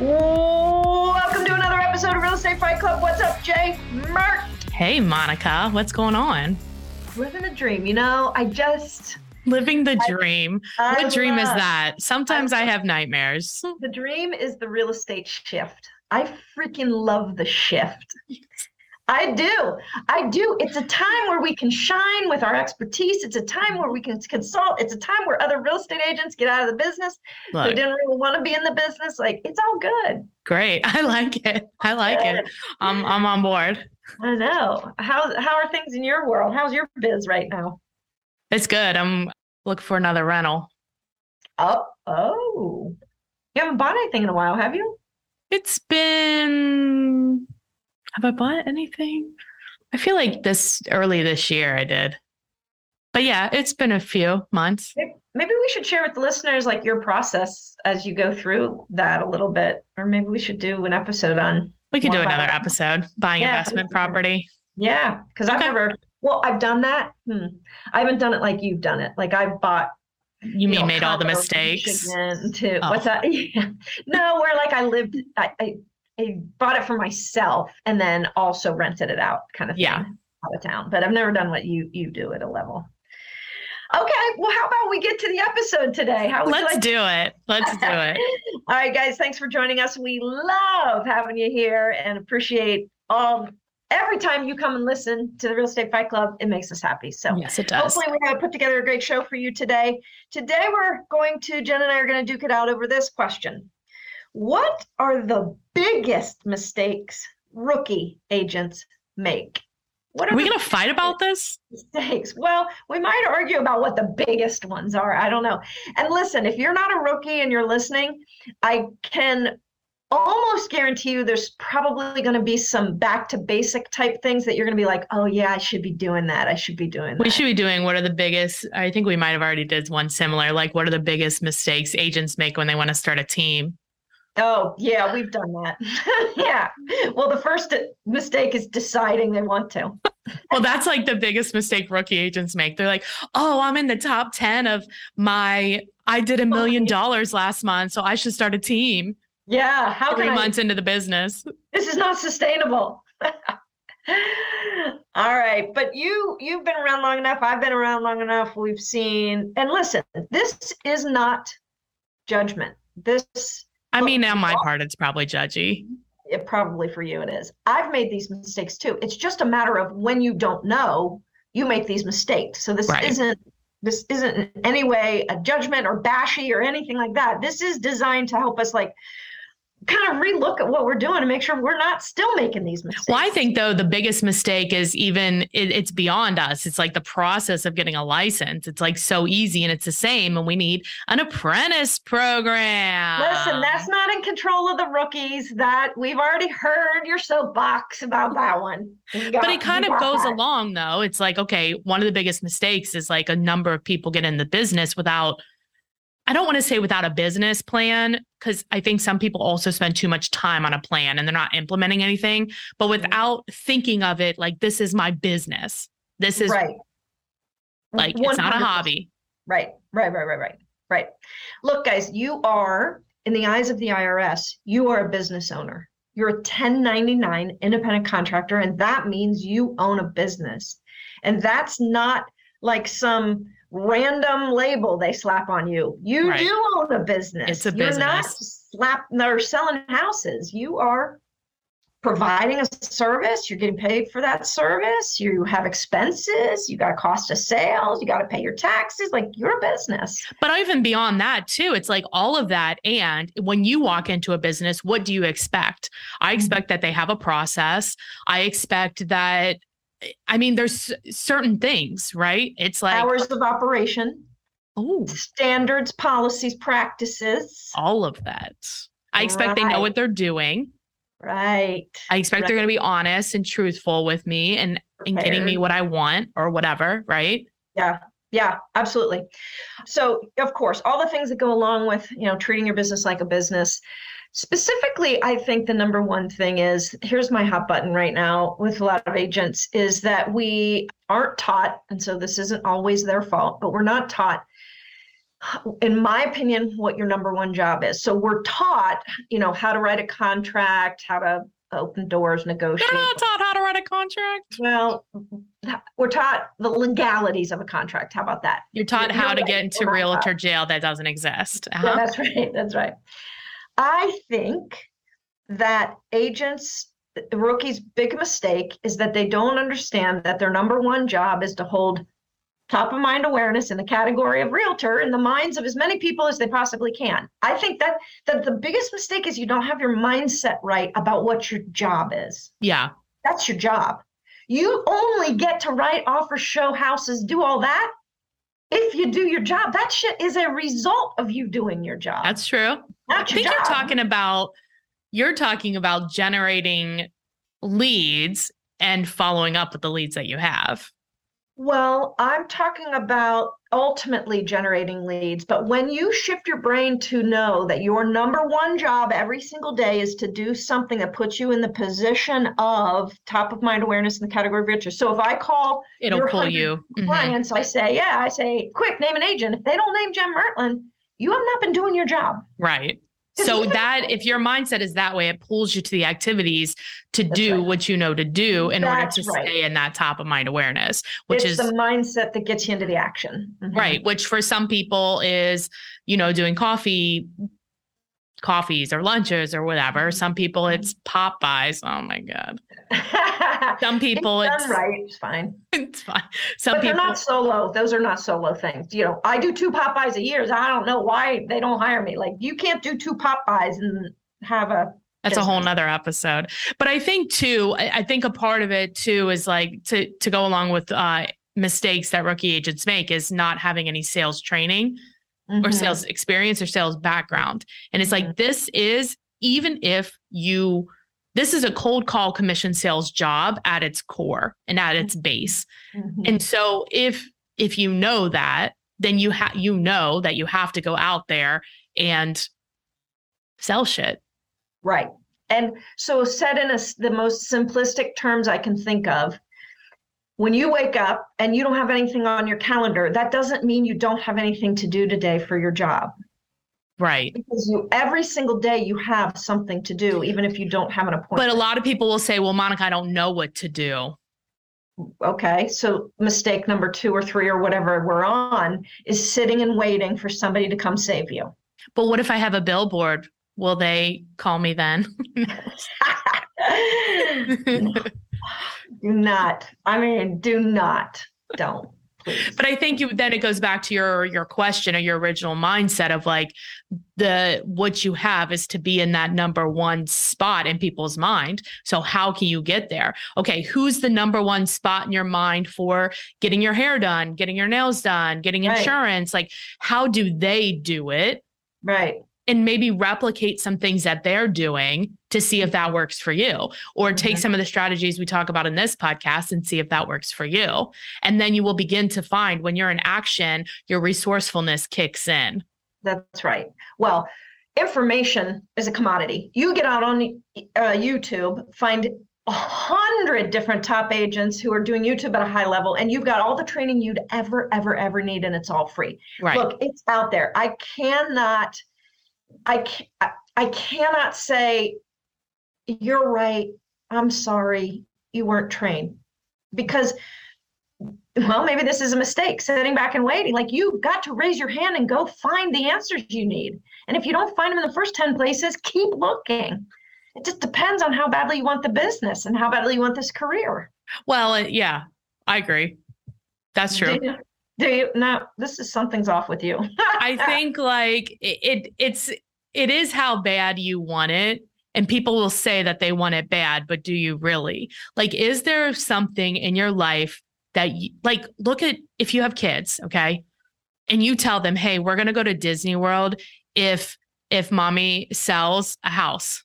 Welcome to another episode of Real Estate Fight Club. What's up, Jay? Mert. Hey, Monica, what's going on? Living the dream. You know, I just. Living the dream. I what dream is that? Sometimes I I have nightmares. The dream is the real estate shift. I freaking love the shift. I do. I do. It's a time where we can shine with our expertise. It's a time where we can consult. It's a time where other real estate agents get out of the business. They didn't really want to be in the business. Like, it's all good. great. I like it. I like it. I'm I'm on board. I know. How how are things in your world? How's your biz right now? It's good. I'm looking for another rental. Oh, oh. You haven't bought anything in a while, have you? It's been have I bought anything? I feel like this early this year I did. But yeah, it's been a few months. Maybe we should share with the listeners like your process as you go through that a little bit, or maybe we should do an episode on We could do another that. episode. Buying Yeah, investment property. yeah, because I've never. Well, I've done that. Hmm. I haven't done it like you've done it. Like I've bought. You mean know, made all the mistakes? To Oh. what's that? Yeah. No, where like I lived. I, I I bought it for myself and then also rented it out, kind of thing, Yeah. out of town. But I've never done what you you do at a level. Okay, well, how about we get to the episode today? How Let's like do it. Let's do it. All right, guys, thanks for joining us. We love having you here and appreciate all every time you come and listen to the Real Estate Fight Club. It makes us happy. So Yes, it does. hopefully we have put together a great show for you today. Today we're going to Jen and I are going to duke it out over this question. What are the biggest mistakes rookie agents make? What Are we gonna fight about this? mistakes. Well, we might argue about what the biggest ones are. I don't know. And listen, if you're not a rookie and you're listening, I can almost guarantee you there's probably going to be some back to basic type things that you're going to be like, oh, yeah, I should be doing that. I should be doing that. We should be doing what are the biggest I think we might have already did one similar, like what are the biggest mistakes agents make when they want to start a team? Oh, yeah, we've done that. yeah. Well, the first mistake is deciding they want to. Well, that's like the biggest mistake rookie agents make. They're like, oh, I'm in the top 10 of my I did a million dollars last month, so I should start a team Yeah. How three can I, months into the business. this is not sustainable all right but you you've been around long enough i've been around long enough we've seen and listen this is not judgment this I mean, on my part, it's probably judgy. it probably for you it is i've made these mistakes too it's just a matter of when you don't know you make these mistakes so this Right. isn't this isn't in any way a judgment or bashy or anything like that this is designed to help us like kind of relook at what we're doing and make sure we're not still making these mistakes Well, I think though the biggest mistake is even it, it's beyond us. It's like the process of getting a license. It's like so easy and it's the same, and we need an apprentice program. Listen, that's not in control of the rookies. That we've already heard your soapbox about that one. Got- but it kind of goes that. along though. It's like okay, one of the biggest mistakes is like a number of people get in the business without. I don't want to say without a business plan because I think some people also spend too much time on a plan and they're not implementing anything, but mm-hmm. without thinking of it like this is my business. This is right. like it's not a hobby. Right, right, right, right, right, right. Look, guys, you are in the eyes of the IRS. You are a business owner. You're a 1099 independent contractor, and that means you own a business. And that's not like some random label they slap on you. You Right. do own a business. It's a You're not business. slap or selling houses. You are providing a service. You're getting paid for that service. You have expenses. You got a cost of sales. You got to pay your taxes. Like you're a business. But even beyond that, too, it's like all of that. And when you walk into a business, what do you expect? I mm-hmm. expect that they have a process. I expect that, I mean, there's certain things, right? It's like, Hours of operation, oh, standards, policies, practices. all of that. I expect they know what they're doing. Right. I expect right. they're going to be honest and truthful with me and, and getting me what I want or whatever. Right. Yeah. Yeah, absolutely. So, of course, all the things that go along with, you know, treating your business like a business. Specifically, I think the number one thing is here's my hot button right now with a lot of agents is that we aren't taught, and so this isn't always their fault, but we're not taught in my opinion, what your number one job is. So we're taught, you know, how to write a contract, how to open doors, negotiate. You're not taught how to write a contract. Well, we're taught the legalities of a contract. How about that? You're taught You're how to get into realtor jail that doesn't exist. Uh-huh. Yeah, that's right. That's right. I think that agents, rookies' big mistake is that they don't understand that their number one job is to hold top of mind awareness in the category of realtor in the minds of as many people as they possibly can. I think that that the biggest mistake is you don't have your mindset right about what your job is. Yeah. That's your job. You only get to write offers, show houses, do all that if you do your job. That shit is a result of you doing your job. That's true. I think job. you're talking about you're talking about generating leads and following up with the leads that you have. Well, I'm talking about ultimately generating leads. But when you shift your brain to know that your number one job every single day is to do something that puts you in the position of top of mind awareness in the category of riches. So if I call it'll pull you mm-hmm. clients. I say, yeah, I say, quick, name an agent. If they don't name Jen Mertland, you have not been doing your job. Right. So that if your mindset is that way, it pulls you to the activities to That's do right. what you know to do in That's order to right. stay in that top of mind awareness, which it's is the mindset that gets you into the action. Mm-hmm. Right. Which for some people is, you know, doing coffee coffees or lunches or whatever. Mm-hmm. Some people it's pop-bys. Oh my God. Some people it's, it's right. It's fine. It's fine. Some but people they're not solo. Those are not solo things. You know, I do two pop-bys a year. So I don't know why they don't hire me. Like you can't do two pop-bys and have a that's business. a whole nother episode. But I think too, I, I think a part of it too is like to to go along with uh mistakes that rookie agents make is not having any sales training mm-hmm. or sales experience or sales background. And it's mm-hmm. like this is even if you this is a cold call commission sales job at its core and at its base. Mm-hmm. And so if if you know that, then you have you know that you have to go out there and sell shit. Right. And so said in a, the most simplistic terms I can think of, when you wake up and you don't have anything on your calendar, that doesn't mean you don't have anything to do today for your job. Right. Because you every single day you have something to do, even if you don't have an appointment. But a lot of people will say, Well, Monica, I don't know what to do. Okay. So mistake number two or three or whatever we're on is sitting and waiting for somebody to come save you. But what if I have a billboard? Will they call me then? do not. I mean, do not. Don't but I think you then it goes back to your your question or your original mindset of like the what you have is to be in that number one spot in people's mind. So how can you get there? Okay, who's the number one spot in your mind for getting your hair done, getting your nails done, getting insurance? Right. Like how do they do it? Right and maybe replicate some things that they're doing to see if that works for you or take mm-hmm. some of the strategies we talk about in this podcast and see if that works for you and then you will begin to find when you're in action your resourcefulness kicks in that's right well information is a commodity you get out on uh, youtube find a hundred different top agents who are doing YouTube at a high level, and you've got all the training you'd ever, ever, ever need, and it's all free. Right. Look, it's out there. I cannot I I cannot say you're right. I'm sorry. You weren't trained. Because well maybe this is a mistake sitting back and waiting. Like you've got to raise your hand and go find the answers you need. And if you don't find them in the first 10 places keep looking. It just depends on how badly you want the business and how badly you want this career. Well uh, yeah i agree. That's true do you no this is something's off with you. I think like it, it it's it is how bad you want it and people will say that they want it bad but do you really? Like is there something in your life that you, like look at if you have kids okay? And you tell them hey we're going to go to disney world if if mommy sells a house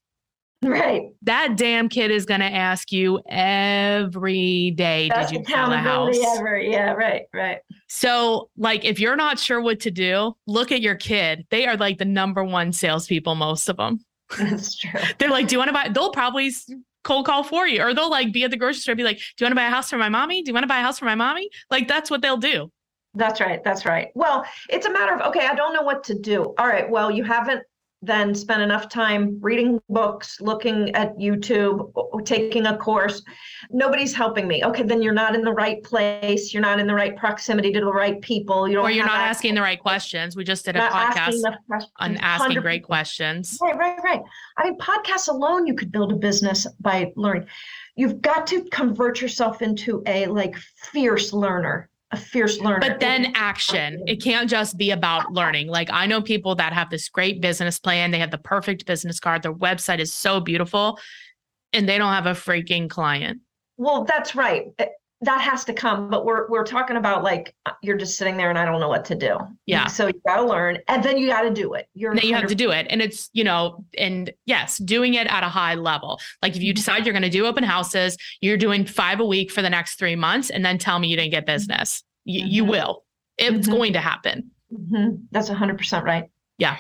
Right. That damn kid is going to ask you every day, did you sell the house? ever. Yeah, right, right. So, like, if you're not sure what to do, look at your kid. They are like the number one salespeople, most of them. That's true. They're like, Do you want to buy? They'll probably cold call for you, or they'll like be at the grocery store and be like, Do you want to buy a house for my mommy? Do you want to buy a house for my mommy? Like, that's what they'll do. That's right. That's right. Well, it's a matter of, okay, I don't know what to do. All right. Well, you haven't then spent enough time reading books, looking at YouTube, taking a course. Nobody's helping me. Okay. Then you're not in the right place. You're not in the right proximity to the right people. You don't Or you're not access- asking the right questions. We just did a not podcast asking on asking 100%. great questions. Right, right, right. I mean, podcasts alone, you could build a business by learning. You've got to convert yourself into a like fierce learner, a fierce learner. But then action. It can't just be about learning. Like I know people that have this great business plan, they have the perfect business card, their website is so beautiful, and they don't have a freaking client. Well, that's right. That has to come. But we're we're talking about like you're just sitting there and I don't know what to do. Yeah. So you got to learn, and then you got to do it. You're you have to do it. And it's, you know, and yes, doing it at a high level. Like if you decide you're going to do open houses, you're doing five a week for the next three months, and then tell me you didn't get business. You, you Mhm. will. It's Mhm. going to happen. Mhm. That's hundred percent right. Yeah.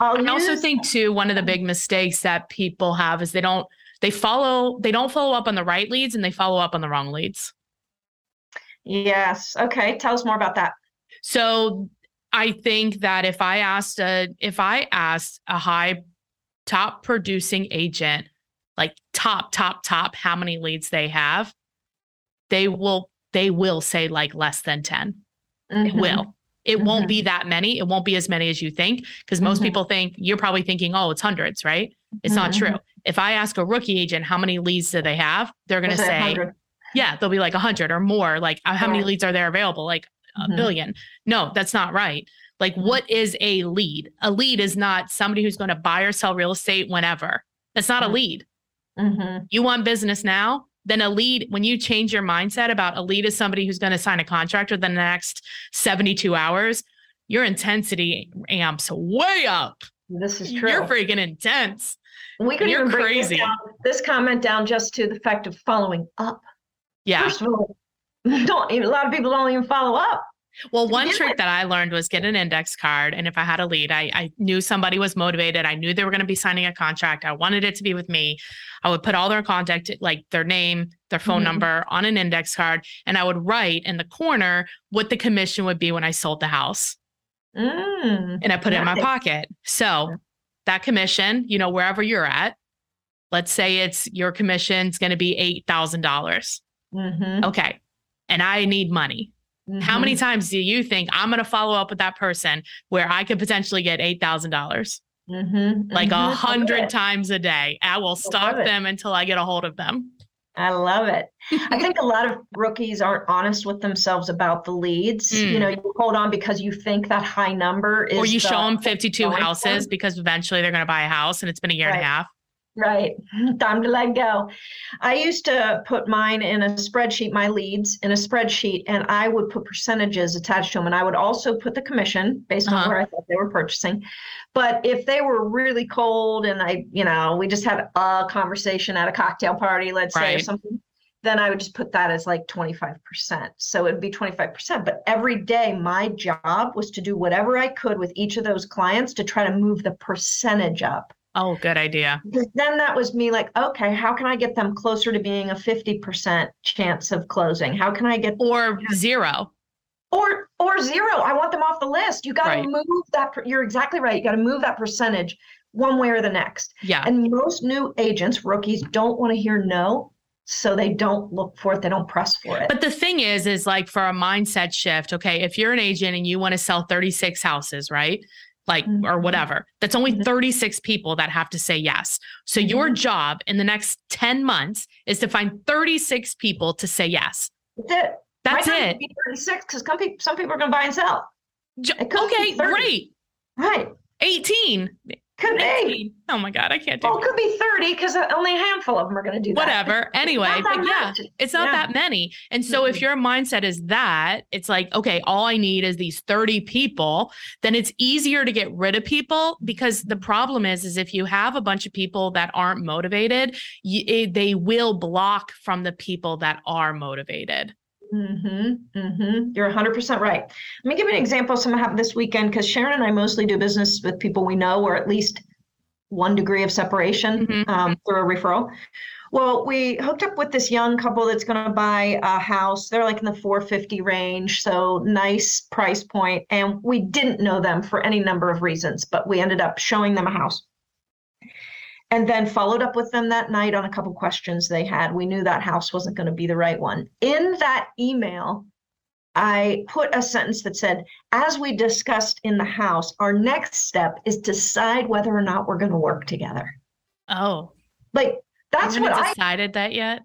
I'll I also think too, one of the big mistakes that people have is they don't they follow they don't follow up on the right leads and they follow up on the wrong leads. Yes. Okay. Tell us more about that. So I think that if I asked a if I asked a high top producing agent, like top, top, top, how many leads they have, they will they will say like less than 10. It Mhm. will. It won't Mhm. be that many. It won't be as many as you think. Because most Mhm. people think you're probably thinking, oh, it's hundreds, right? It's not Mhm. true. If I ask a rookie agent how many leads do they have, they're going to say, 100? Yeah, there'll be like a 100 or more. Like, uh, how many leads are there available? Like a Mhm. billion. No, that's not right. Like, Mhm. what is a lead? A lead is not somebody who's going to buy or sell real estate whenever. That's not a Mhm. lead. Mhm. You want business now? Then a lead, when you change your mindset about a lead is somebody who's going to sign a contract within the next 72 hours, your intensity amps way up. This is true. You're freaking intense. we could you're even break this crazy. down- this comment down just to the fact of following up. Yeah. First of all, don't a lot of people don't even follow up. Well, one trick with. that I learned was get an index card. And if I had a lead, I, I knew somebody was motivated. I knew they were going to be signing a contract. I wanted it to be with me. I would put all their contact, like their name, their phone Mhm. number on an index card. And I would write in the corner what the commission would be when I sold the house. Mm. And I put it in my pocket. So that commission, you know, wherever you're at, let's say it's your commission's going to be $8,000. Mhm. Okay. And I need money. How Mhm. many times do you think I'm going to follow up with that person where I could potentially get $8,000? Mhm. Like a a I love hundred times a day. I will stalk them until I get a hold of them. I love it. I think a lot of rookies aren't honest with themselves about the leads. Mm. You know, you hold on because you think that high number is or you the- show them 52 houses because eventually they're going to buy a house and it's been a year and a half. Right. Time to let go. I used to put mine in a spreadsheet, my leads in a spreadsheet, and I would put percentages attached to them. And I would also put the commission based Uh-huh. on where I thought they were purchasing. But if they were really cold and I, you know, we just had a conversation at a cocktail party, let's say, or something, then I would just put that as like 25%. So it'd be 25%. But every day, my job was to do whatever I could with each of those clients to try to move the percentage up Oh, good idea. because then that was me like okay how can i get them closer to being a 50% chance of closing how can i get Or zero. or or zero i want them off the list you got to Right. move that you're exactly right you got to move that percentage one way or the next Yeah. and most new agents rookies don't want to hear no so they don't look for it they don't press for it But the thing is, is like for a mindset shift, okay, if you're an agent and you want to sell 36 houses, right? Like, or Mhm. whatever, that's only Mhm. 36 people that have to say yes. So your Mhm. job in the next 10 months is to find 36 people to say yes. that's it That's it. be 36 because some people some people are going to buy and sell J- it could be Okay, great. right 18. Could be. Oh my God, I can't do Well, it could be 30 because only a handful of them are going to do that. whatever. Anyway, but yeah, it's not Yeah. that many. And so if Mhm. your mindset is that, it's like, okay, all I need is these 30 people, then it's easier to get rid of people because the problem is, is if you have a bunch of people that aren't motivated, you, it, they will block from the people that are motivated. Mm-hmm. Mm-hmm. You're 100% right. Let me give you an example of something happened this weekend because Sharon and I mostly do business with people we know or at least one degree of separation Mhm. um, through a referral. Well, we hooked up with this young couple that's going to buy a house. They're like in the 450 range, so nice price point. And we didn't know them for any number of reasons, but we ended up showing them a house and then followed up with them that night on a couple questions they had. We knew that house wasn't going to be the right one. In that email, I put a sentence that said, as we discussed in the house, our next step is decide whether or not we're going to work together. Oh, Like that's what I decided that yet.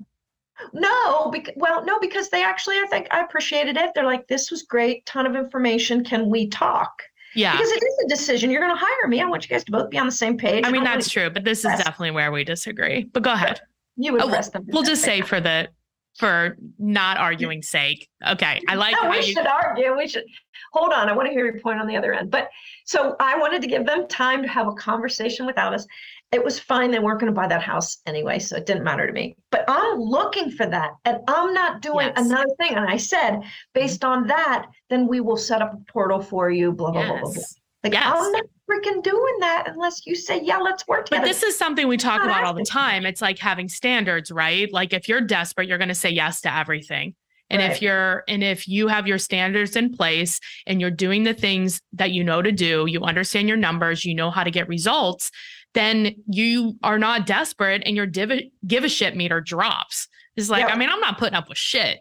no, bec- well, no, because they actually, I think I appreciated it. They're like, this was great, ton of information. Can we talk? Yeah. Because it is a decision. You're going to hire me. I want you guys to both be on the same page. I mean, that's true, but this is definitely where we disagree. But go ahead. you would Oh, press them. We'll just say for the for not arguing sake. Okay. I like No, we you should argue. We should hold on. I want to hear your point on the other end. But so I wanted to give them time to have a conversation without us. It was fine. They weren't going to buy that house anyway, so it didn't matter to me. But I'm looking for that, and I'm not doing Yes. another thing. And I said, based on that, then we will set up a portal for you. Blah blah blah blah. blah. Like Yes. I'm not freaking doing that unless you say, yeah, let's work But this is something we talk about all the time. It's like having standards, right? Like if you're desperate, you're going to say yes to everything. And if you're and if you have your standards in place and you're doing the things that you know to do, you understand your numbers, you know how to get results, then you are not desperate and your div- give a shit meter drops. It's like, Yep. I mean, I'm not putting up with shit.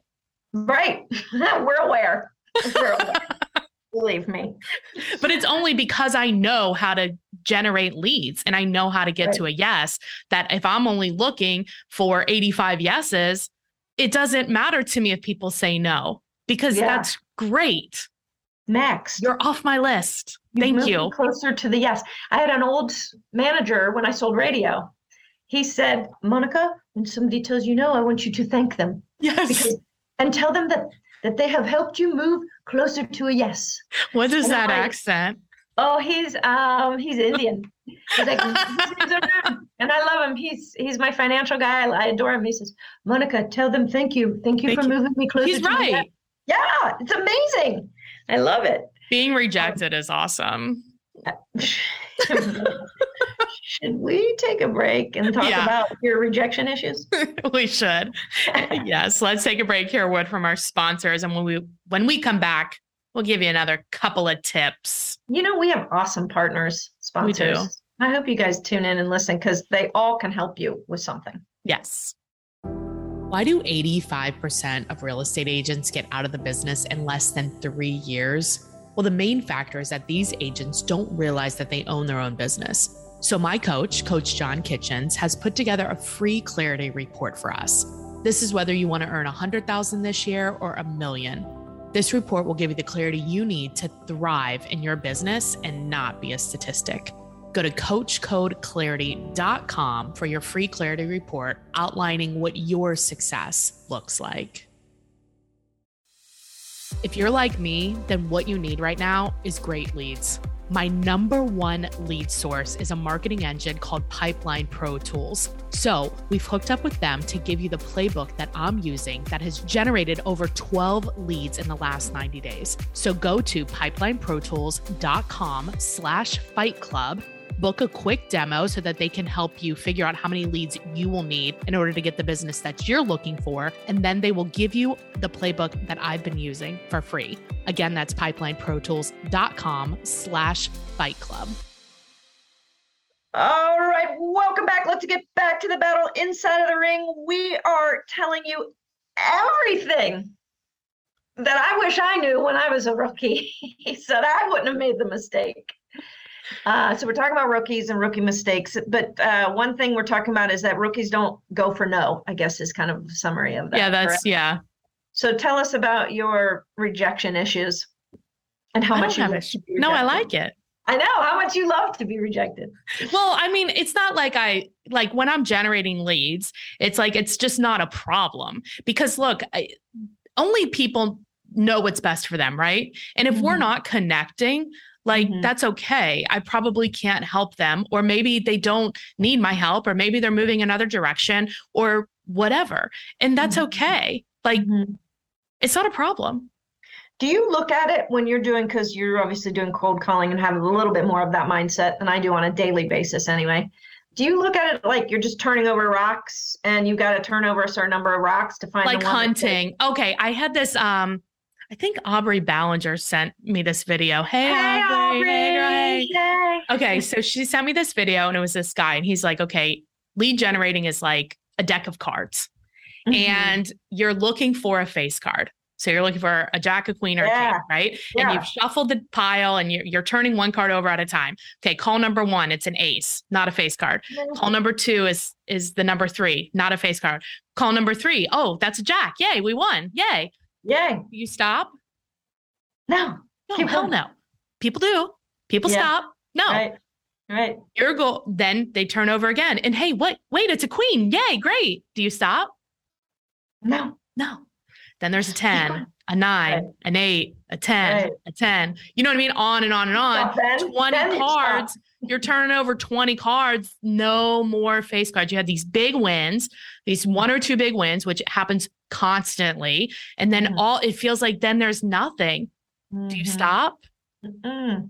right. We're aware. We're aware. Believe me. but it's only because I know how to generate leads and I know how to get Right. to a yes that if I'm only looking for 85 yeses, it doesn't matter to me if people say no because Yeah. that's great. Next. You're off my list. You've Thank you. Closer to the yes. I had an old manager when I sold radio. He said, Monica, when somebody tells you no, I want you to thank them Yes. because, and tell them that that they have helped you move closer to a yes. What is and that like- accent? Oh, he's um he's Indian. He's like and I love him. He's he's my financial guy. I adore him. He says, Monica, tell them thank you, thank you Thank for you. moving me closer. He's to the yes." He's right. Yeah, it's amazing. I love it. Being rejected is awesome. Should we take a break and talk Yeah. about your rejection issues? we should. yes, let's take a break here Wood, from our sponsors and when we when we come back, we'll give you another couple of tips. You know, we have awesome partners, We do. sponsors. I hope you guys tune in and listen because they all can help you with something. Yes. Why do 85% of real estate agents get out of the business in less than three years? Well, the main factor is that these agents don't realize that they own their own business. So, my coach, Coach John Kitchens, has put together a free clarity report for us. This is whether you want to earn 100,000 this year or a million. This report will give you the clarity you need to thrive in your business and not be a statistic. Go to coachcodeclarity.com for your free clarity report outlining what your success looks like. If you're like me, then what you need right now is great leads. My number one lead source is a marketing engine called Pipeline Pro Tools. So, we've hooked up with them to give you the playbook that I'm using that has generated over 12 leads in the last 90 days. So, go to pipelineprotools.com slash fight club book a quick demo so that they can help you figure out how many leads you will need in order to get the business that you're looking for. And then they will give you the playbook that I've been using for free. Again, that's pipelineprotools.com slash fight club. All right, welcome back. Let's get back to the battle inside of the ring. We are telling you everything that I wish I knew when I was a rookie so that I wouldn't have made the mistake. Uh, so we're talking about rookies and rookie mistakes, but uh, one thing we're talking about is that rookies don't go for no. I guess is kind of a summary of that. yeah, that's correct? yeah. So tell us about your rejection issues and how I much you have No, I like it. I know how much you love to be rejected. Well, I mean, it's not like I like when I'm generating leads, it's like it's just not a problem because look, I, only people know what's best for them, right? And if mm-hmm. we're not connecting, like mm-hmm. that's okay. I probably can't help them or maybe they don't need my help or maybe they're moving another direction or whatever. And that's mm-hmm. okay. Like mm-hmm. it's not a problem. Do you look at it when you're doing because you're obviously doing cold calling and have a little bit more of that mindset than I do on a daily basis anyway? Do you look at it like you're just turning over rocks and you've got to turn over a certain number of rocks to find like hunting? Okay, I had this um I think Aubrey Ballinger sent me this video. Hey, hey Aubrey. Aubrey. Hey. Okay, so she sent me this video and it was this guy and he's like, okay, lead generating is like a deck of cards. Mm-hmm. And you're looking for a face card. So you're looking for a jack, a queen, or yeah. a king, right? Yeah. And you've shuffled the pile and you're, you're turning one card over at a time. Okay, call number one, it's an ace, not a face card. Mm-hmm. Call number two is is the number three, not a face card. Call number three, oh, that's a jack. Yay, we won. Yay. Yay. You stop? No. No, Keep hell going. no. People do. People yeah. stop. No. Right. Right. Your goal, then they turn over again. And hey, what? Wait, it's a queen. Yay, great. Do you stop? No. No. Then there's a 10, a nine, right. an eight, a 10, right. a 10. You know what I mean? On and on and on. Then, 20 then cards. You're turning over 20 cards, no more face cards. You had these big wins, these one or two big wins, which happens constantly. And then mm-hmm. all it feels like then there's nothing. Mm-hmm. Do you mm-hmm. stop? Mm-mm.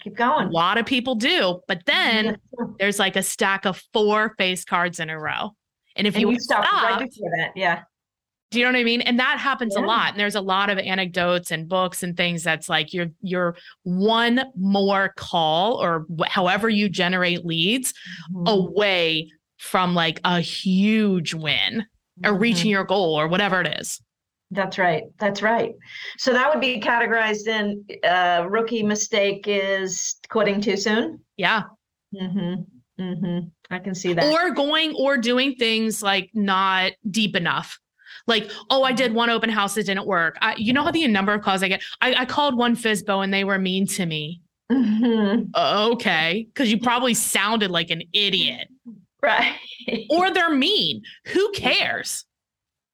Keep going. A lot of people do. But then there's like a stack of four face cards in a row. And if and you, you stop right before that, yeah. Do you know what I mean? And that happens yeah. a lot. And there's a lot of anecdotes and books and things that's like you're you're one more call or wh- however you generate leads mm-hmm. away from like a huge win or mm-hmm. reaching your goal or whatever it is. That's right. That's right. So that would be categorized in uh, rookie mistake is quitting too soon. Yeah. Mm-hmm. Mm-hmm. I can see that. Or going or doing things like not deep enough like, oh, I did one open house, it didn't work. I, you know how the number of calls I get? I, I called one FSBO and they were mean to me. Mm-hmm. Uh, okay. Because you probably sounded like an idiot. Right. or they're mean. Who cares?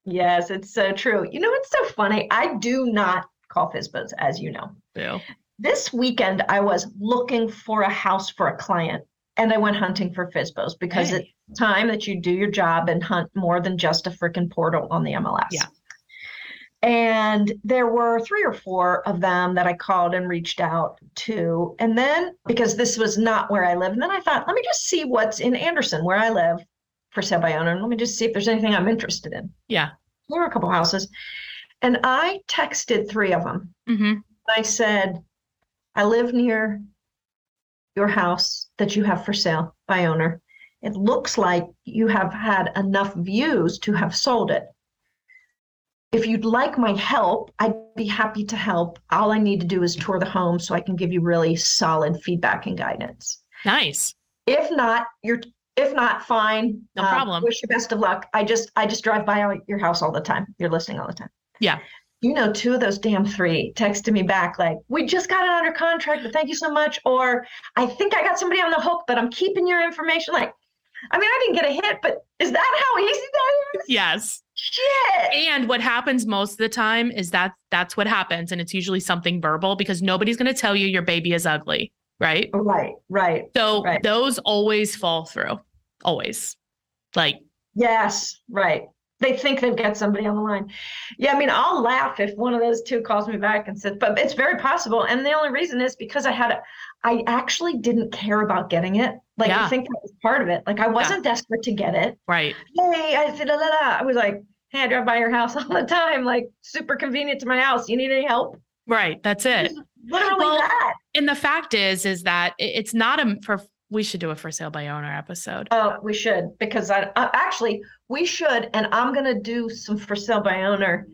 Yes, it's so true. You know, it's so funny. I do not call FSBOs, as you know. Yeah. This weekend, I was looking for a house for a client and I went hunting for FSBOs because hey. it's time that you do your job and hunt more than just a freaking portal on the MLS. Yeah. And there were three or four of them that I called and reached out to. And then, because this was not where I live, and then I thought, let me just see what's in Anderson, where I live, for sale by owner. And let me just see if there's anything I'm interested in. Yeah. There were a couple houses. And I texted three of them. Mm-hmm. I said, I live near your house that you have for sale by owner. It looks like you have had enough views to have sold it. If you'd like my help, I'd be happy to help. All I need to do is tour the home so I can give you really solid feedback and guidance. Nice. If not, you're if not, fine. No uh, problem. Wish you best of luck. I just I just drive by your house all the time. You're listening all the time. Yeah you know, two of those damn three texted me back like, "We just got it under contract, but thank you so much." Or, "I think I got somebody on the hook, but I'm keeping your information." Like, I mean, I didn't get a hit, but is that how easy that is? Yes. Shit. And what happens most of the time is that that's what happens, and it's usually something verbal because nobody's going to tell you your baby is ugly, right? Right. Right. So right. those always fall through, always. Like. Yes. Right they think they've got somebody on the line. Yeah, I mean, I'll laugh if one of those two calls me back and says, but it's very possible. And the only reason is because I had, a, I actually didn't care about getting it. Like, yeah. I think that was part of it. Like, I wasn't yeah. desperate to get it. Right. Hey, I said, la, la, la. I was like, hey, I drive by your house all the time. Like, super convenient to my house. You need any help? Right. That's it. Literally well, that. And the fact is, is that it's not a for we should do a for sale by owner episode. Oh, we should because I uh, actually we should, and I'm going to do some for sale by owner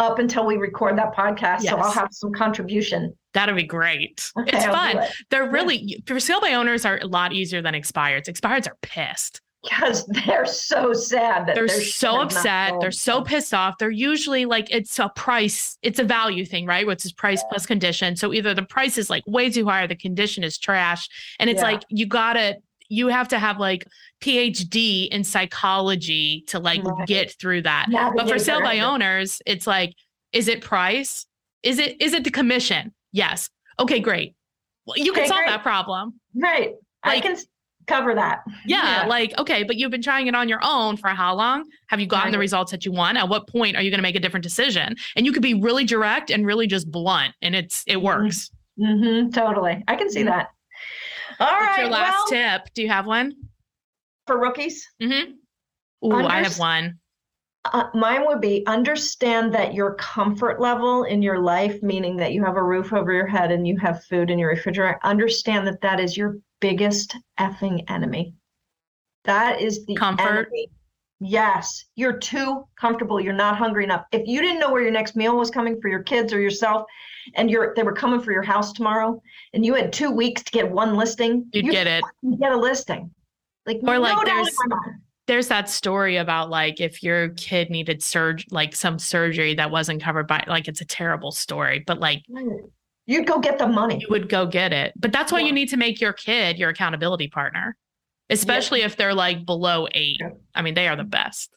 up until we record that podcast. Yes. So I'll have some contribution. That'll be great. Okay, it's I'll fun. It. They're really yeah. for sale by owners are a lot easier than expireds. Expireds are pissed. because they're so sad that they're so upset they're so pissed off they're usually like it's a price it's a value thing right which is price yeah. plus condition so either the price is like way too high or the condition is trash and it's yeah. like you gotta you have to have like phd in psychology to like right. get through that yeah, but for sale by owners it's like is it price is it is it the commission yes okay great well, you okay, can solve great. that problem right like, I can cover that. Yeah, yeah, like okay, but you've been trying it on your own for how long? Have you gotten right. the results that you want? At what point are you going to make a different decision? And you could be really direct and really just blunt, and it's it mm-hmm. works. Mm-hmm, totally, I can see mm-hmm. that. All What's right, Your last well, tip. Do you have one for rookies? Mm-hmm. Ooh, Underst- I have one. Uh, mine would be understand that your comfort level in your life, meaning that you have a roof over your head and you have food in your refrigerator, understand that that is your biggest effing enemy. That is the comfort. Enemy. Yes, you're too comfortable. You're not hungry enough. If you didn't know where your next meal was coming for your kids or yourself, and you're they were coming for your house tomorrow, and you had two weeks to get one listing, you'd you get it. You'd get a listing. Like or no like there's there's that story about like if your kid needed surge like some surgery that wasn't covered by like it's a terrible story, but like You'd go get the money. You would go get it. But that's why yeah. you need to make your kid your accountability partner, especially yeah. if they're like below eight. Yeah. I mean, they are the best.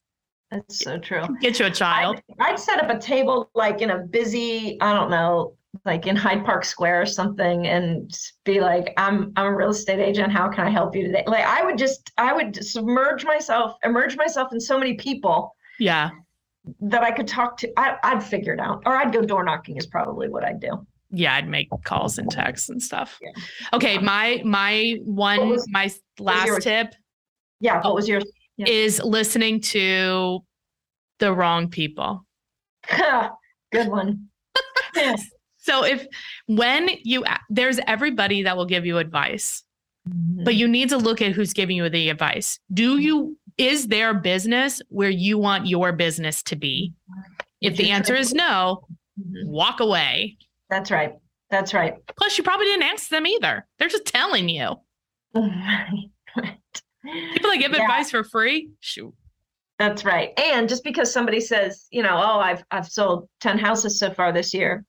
That's so true. Get you a child. I'd, I'd, set up a table like in a busy, I don't know, like in Hyde Park Square or something, and be like, "I'm I'm a real estate agent. How can I help you today?" Like I would just, I would submerge myself, immerse myself in so many people. Yeah. That I could talk to. I, I'd figure it out, or I'd go door knocking. Is probably what I'd do yeah, I'd make calls and texts and stuff. Yeah. Okay, my my one was, my last tip. Yeah, what was yours? Yeah. Is listening to the wrong people. Good one. so if when you there's everybody that will give you advice. Mm-hmm. But you need to look at who's giving you the advice. Do you is their business where you want your business to be? If the answer is no, mm-hmm. walk away. That's right. That's right. Plus, you probably didn't ask them either. They're just telling you. right. People that give yeah. advice for free, shoot. That's right. And just because somebody says, you know, oh, I've I've sold 10 houses so far this year.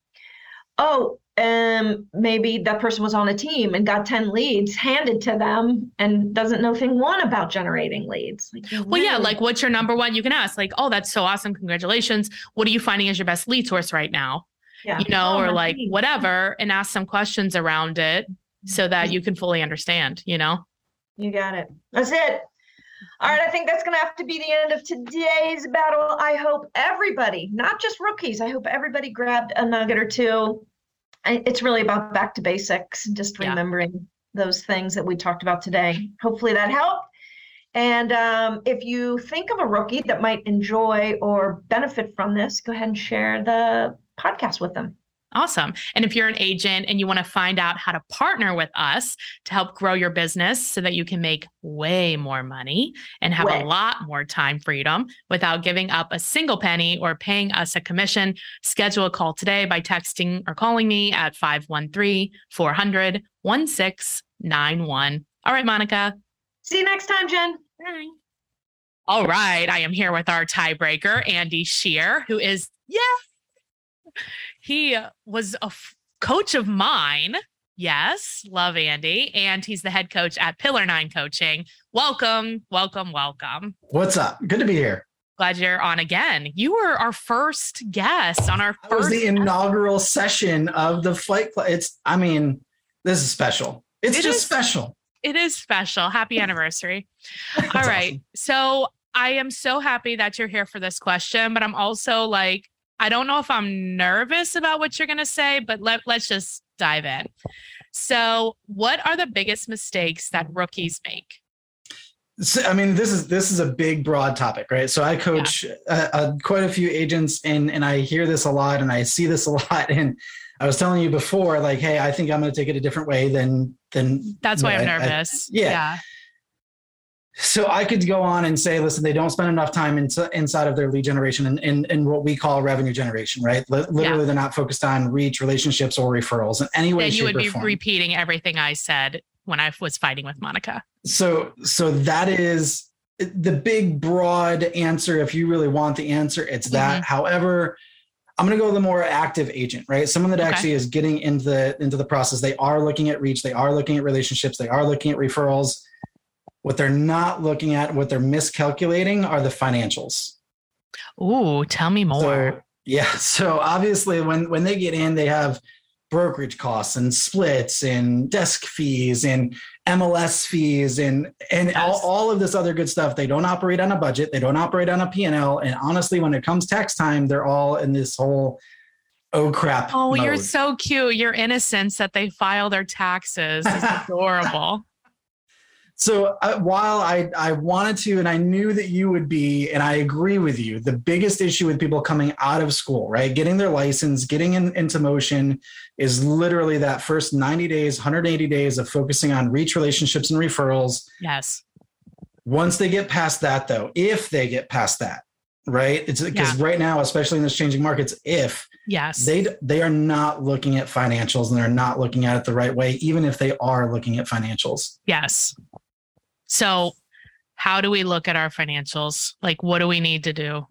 Oh, um, maybe that person was on a team and got 10 leads handed to them and doesn't know thing one about generating leads. Like, well, yeah, like what's your number one? You can ask, like, oh, that's so awesome. Congratulations. What are you finding as your best lead source right now? Yeah. you know, oh, or like whatever, and ask some questions around it so that mm-hmm. you can fully understand, you know? You got it. That's it. All right, I think that's going to have to be the end of today's battle. I hope everybody, not just rookies, I hope everybody grabbed a nugget or two. It's really about back to basics, just remembering yeah. those things that we talked about today. Hopefully that helped. And um, if you think of a rookie that might enjoy or benefit from this, go ahead and share the podcast with them. Awesome. And if you're an agent and you want to find out how to partner with us to help grow your business so that you can make way more money and have way. a lot more time freedom without giving up a single penny or paying us a commission, schedule a call today by texting or calling me at 513 400 1691. All right, Monica. See you next time, Jen. Bye. All right. I am here with our tiebreaker, Andy Shear, who is, yeah, he uh, was a f- coach of mine. Yes, love Andy. And he's the head coach at Pillar Nine Coaching. Welcome, welcome, welcome. What's up? Good to be here. Glad you're on again. You were our first guest on our first. It was the inaugural session of the Fight Club. It's, I mean, this is special. It's it just is, special. It is special. Happy anniversary. All right. Awesome. So I am so happy that you're here for this question, but I'm also like, I don't know if I'm nervous about what you're going to say, but let, let's just dive in. So, what are the biggest mistakes that rookies make? So, I mean, this is this is a big, broad topic, right? So, I coach yeah. uh, uh, quite a few agents, and and I hear this a lot, and I see this a lot. And I was telling you before, like, hey, I think I'm going to take it a different way than than. That's why I'm nervous. I, yeah. yeah so I could go on and say, listen, they don't spend enough time in, inside of their lead generation and in, in, in, what we call revenue generation, right? L- literally, yeah. they're not focused on reach, relationships, or referrals in any way. Then you would be form. repeating everything I said when I was fighting with Monica. So, so that is the big broad answer, if you really want the answer, it's that. Mm-hmm. However, I'm going to go the more active agent, right? Someone that Okay. actually is getting into the into the process. They are looking at reach. They are looking at relationships. They are looking at referrals. What they're not looking at, what they're miscalculating, are the financials. Ooh, tell me more. So, yeah. So obviously, when when they get in, they have brokerage costs and splits and desk fees and MLS fees and and all, Yes. all of this other good stuff. They don't operate on a budget. They don't operate on a P&L. And honestly, when it comes tax time, they're all in this whole oh crap. Oh, you're so cute. Your innocence that they file their taxes is adorable. So uh, while I, I wanted to, and I knew that you would be, and I agree with you, the biggest issue with people coming out of school, right, getting their license, getting in, into motion is literally that first 90 days, 180 days of focusing on reach relationships and referrals. yes. Once they get past that, though, if they get past that, right, it's because right now, especially in this changing markets, if Yes. they they are not looking at financials and they're not looking at it the right way, even if they are looking at financials. yes. So, how do we look at our financials? Like, what do we need to do?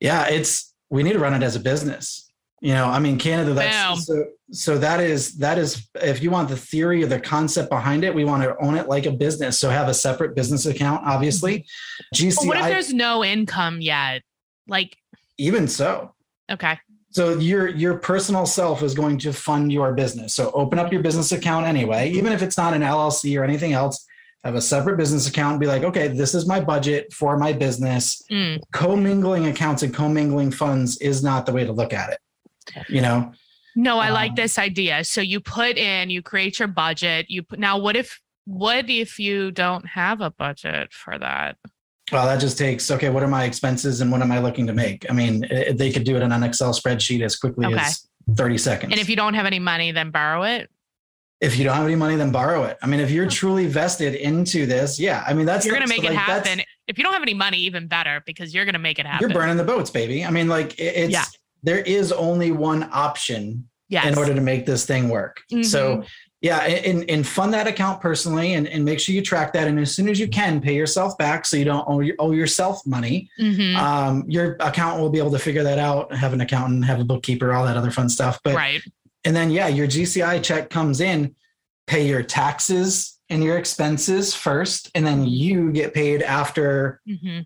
Yeah, it's we need to run it as a business. You know, I mean, Canada. That's so. So that is that is if you want the theory or the concept behind it, we want to own it like a business. So have a separate business account, obviously. GCI, But what if there's no income yet? Like, even so. okay. So your your personal self is going to fund your business. So open up your business account anyway, even if it's not an LLC or anything else. Have a separate business account and be like, okay, this is my budget for my business. Mm, Commingling accounts and commingling funds is not the way to look at it. You know, No, I like Um, this idea. So you put in, you create your budget. You put now. What if? What if you don't have a budget for that? Well, that just takes okay. What are my expenses and what am I looking to make? I mean, they could do it in an Excel spreadsheet as quickly Okay. as thirty seconds. And if you don't have any money, then borrow it. If you don't have any money, then borrow it. I mean, if you're truly vested into this, yeah. I mean, that's you're going to make so, it like, happen. If you don't have any money, even better because you're going to make it happen. You're burning the boats, baby. I mean, like it- it's Yeah. there is only one option yes. in order to make this thing work. Mhm. So yeah, and, and fund that account personally and, and make sure you track that. And as soon as you can, pay yourself back so you don't owe, owe yourself money. Mhm. um, your accountant will be able to figure that out have an accountant have a bookkeeper all that other fun stuff but right. And then yeah your gci check comes in pay your taxes and your expenses first and then you get paid after hmm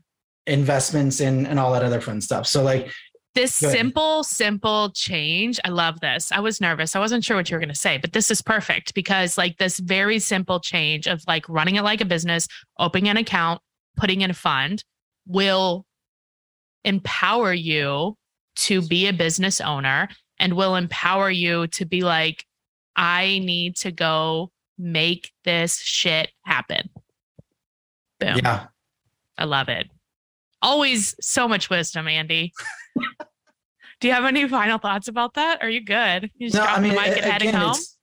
investments and, and all that other fun stuff so like This simple, simple change. I love this. I was nervous. I wasn't sure what you were going to say, but this is perfect because, like, this very simple change of like running it like a business, opening an account, putting in a fund will empower you to be a business owner and will empower you to be like, I need to go make this shit happen. Boom. yeah I love it. Always so much wisdom, Andy. Do you have any final thoughts about that? Are you good? You just no i mean the mic a- and heading again, home? it's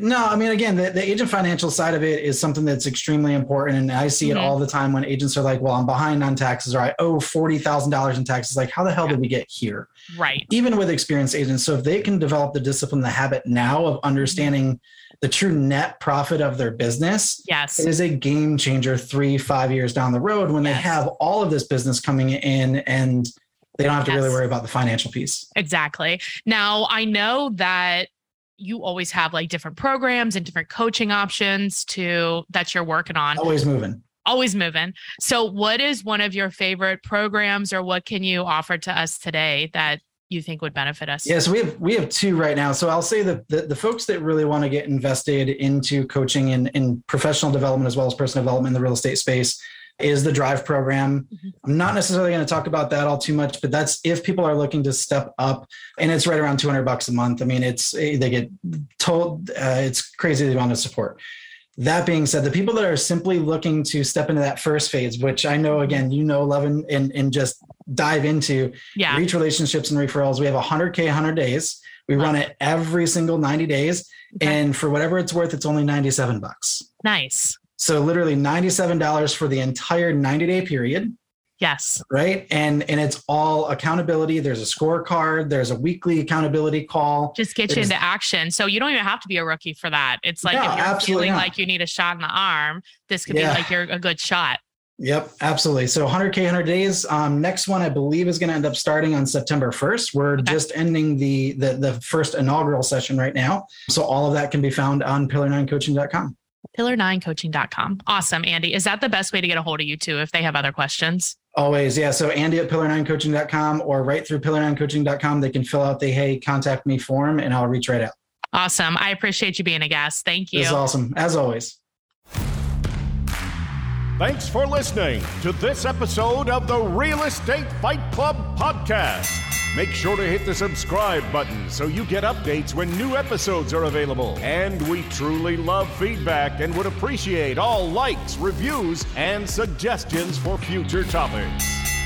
no, I mean, again, the, the agent financial side of it is something that's extremely important. And I see Mhm. it all the time when agents are like, well, I'm behind on taxes or I owe $40,000 in taxes. Like, how the hell did we get here? Right. even with experienced agents. So if they can develop the discipline, the habit now of understanding the true net profit of their business, Yes. it is a game changer three, five years down the road when they have all of this business coming in and they don't have to really worry about the financial piece. Exactly. Now, I know that you always have like different programs and different coaching options to that you're working on. Always moving. Always moving. So, what is one of your favorite programs or what can you offer to us today that you think would benefit us? Yeah, so we have we have two right now. So I'll say that the, the folks that really want to get invested into coaching and, and professional development as well as personal development in the real estate space is the drive program. Mhm. I'm not necessarily going to talk about that all too much, but that's if people are looking to step up and it's right around 200 bucks a month. I mean, it's they get told uh, it's crazy the amount of support. That being said, the people that are simply looking to step into that first phase, which I know again, you know, love and, and, and just dive into, Yeah. reach relationships and referrals. We have 100K, 100 days. We run it every single 90 days. Okay. And for whatever it's worth, it's only 97 bucks. Nice. So literally $97 for the entire 90 day period. Yes. Right. And and it's all accountability. There's a scorecard, there's a weekly accountability call. Just get you into action. So you don't even have to be a rookie for that. It's like No, if you're feeling not. like you need a shot in the arm, this could Yeah. be like you're a good shot. Yep, absolutely. So 100K, 100 days. Um, next one, I believe, is going to end up starting on September 1st. We're okay. just ending the, the the first inaugural session right now. So all of that can be found on pillar9coaching.com. Pillar9coaching.com. Awesome, Andy. Is that the best way to get a hold of you too if they have other questions? Always, yeah. So Andy at pillar9coaching.com or right through pillar9coaching.com. They can fill out the hey, contact me form and I'll reach right out. Awesome. I appreciate you being a guest. Thank you. This is awesome. As always. Thanks for listening to this episode of the Real Estate Fight Club podcast. Make sure to hit the subscribe button so you get updates when new episodes are available. And we truly love feedback and would appreciate all likes, reviews, and suggestions for future topics.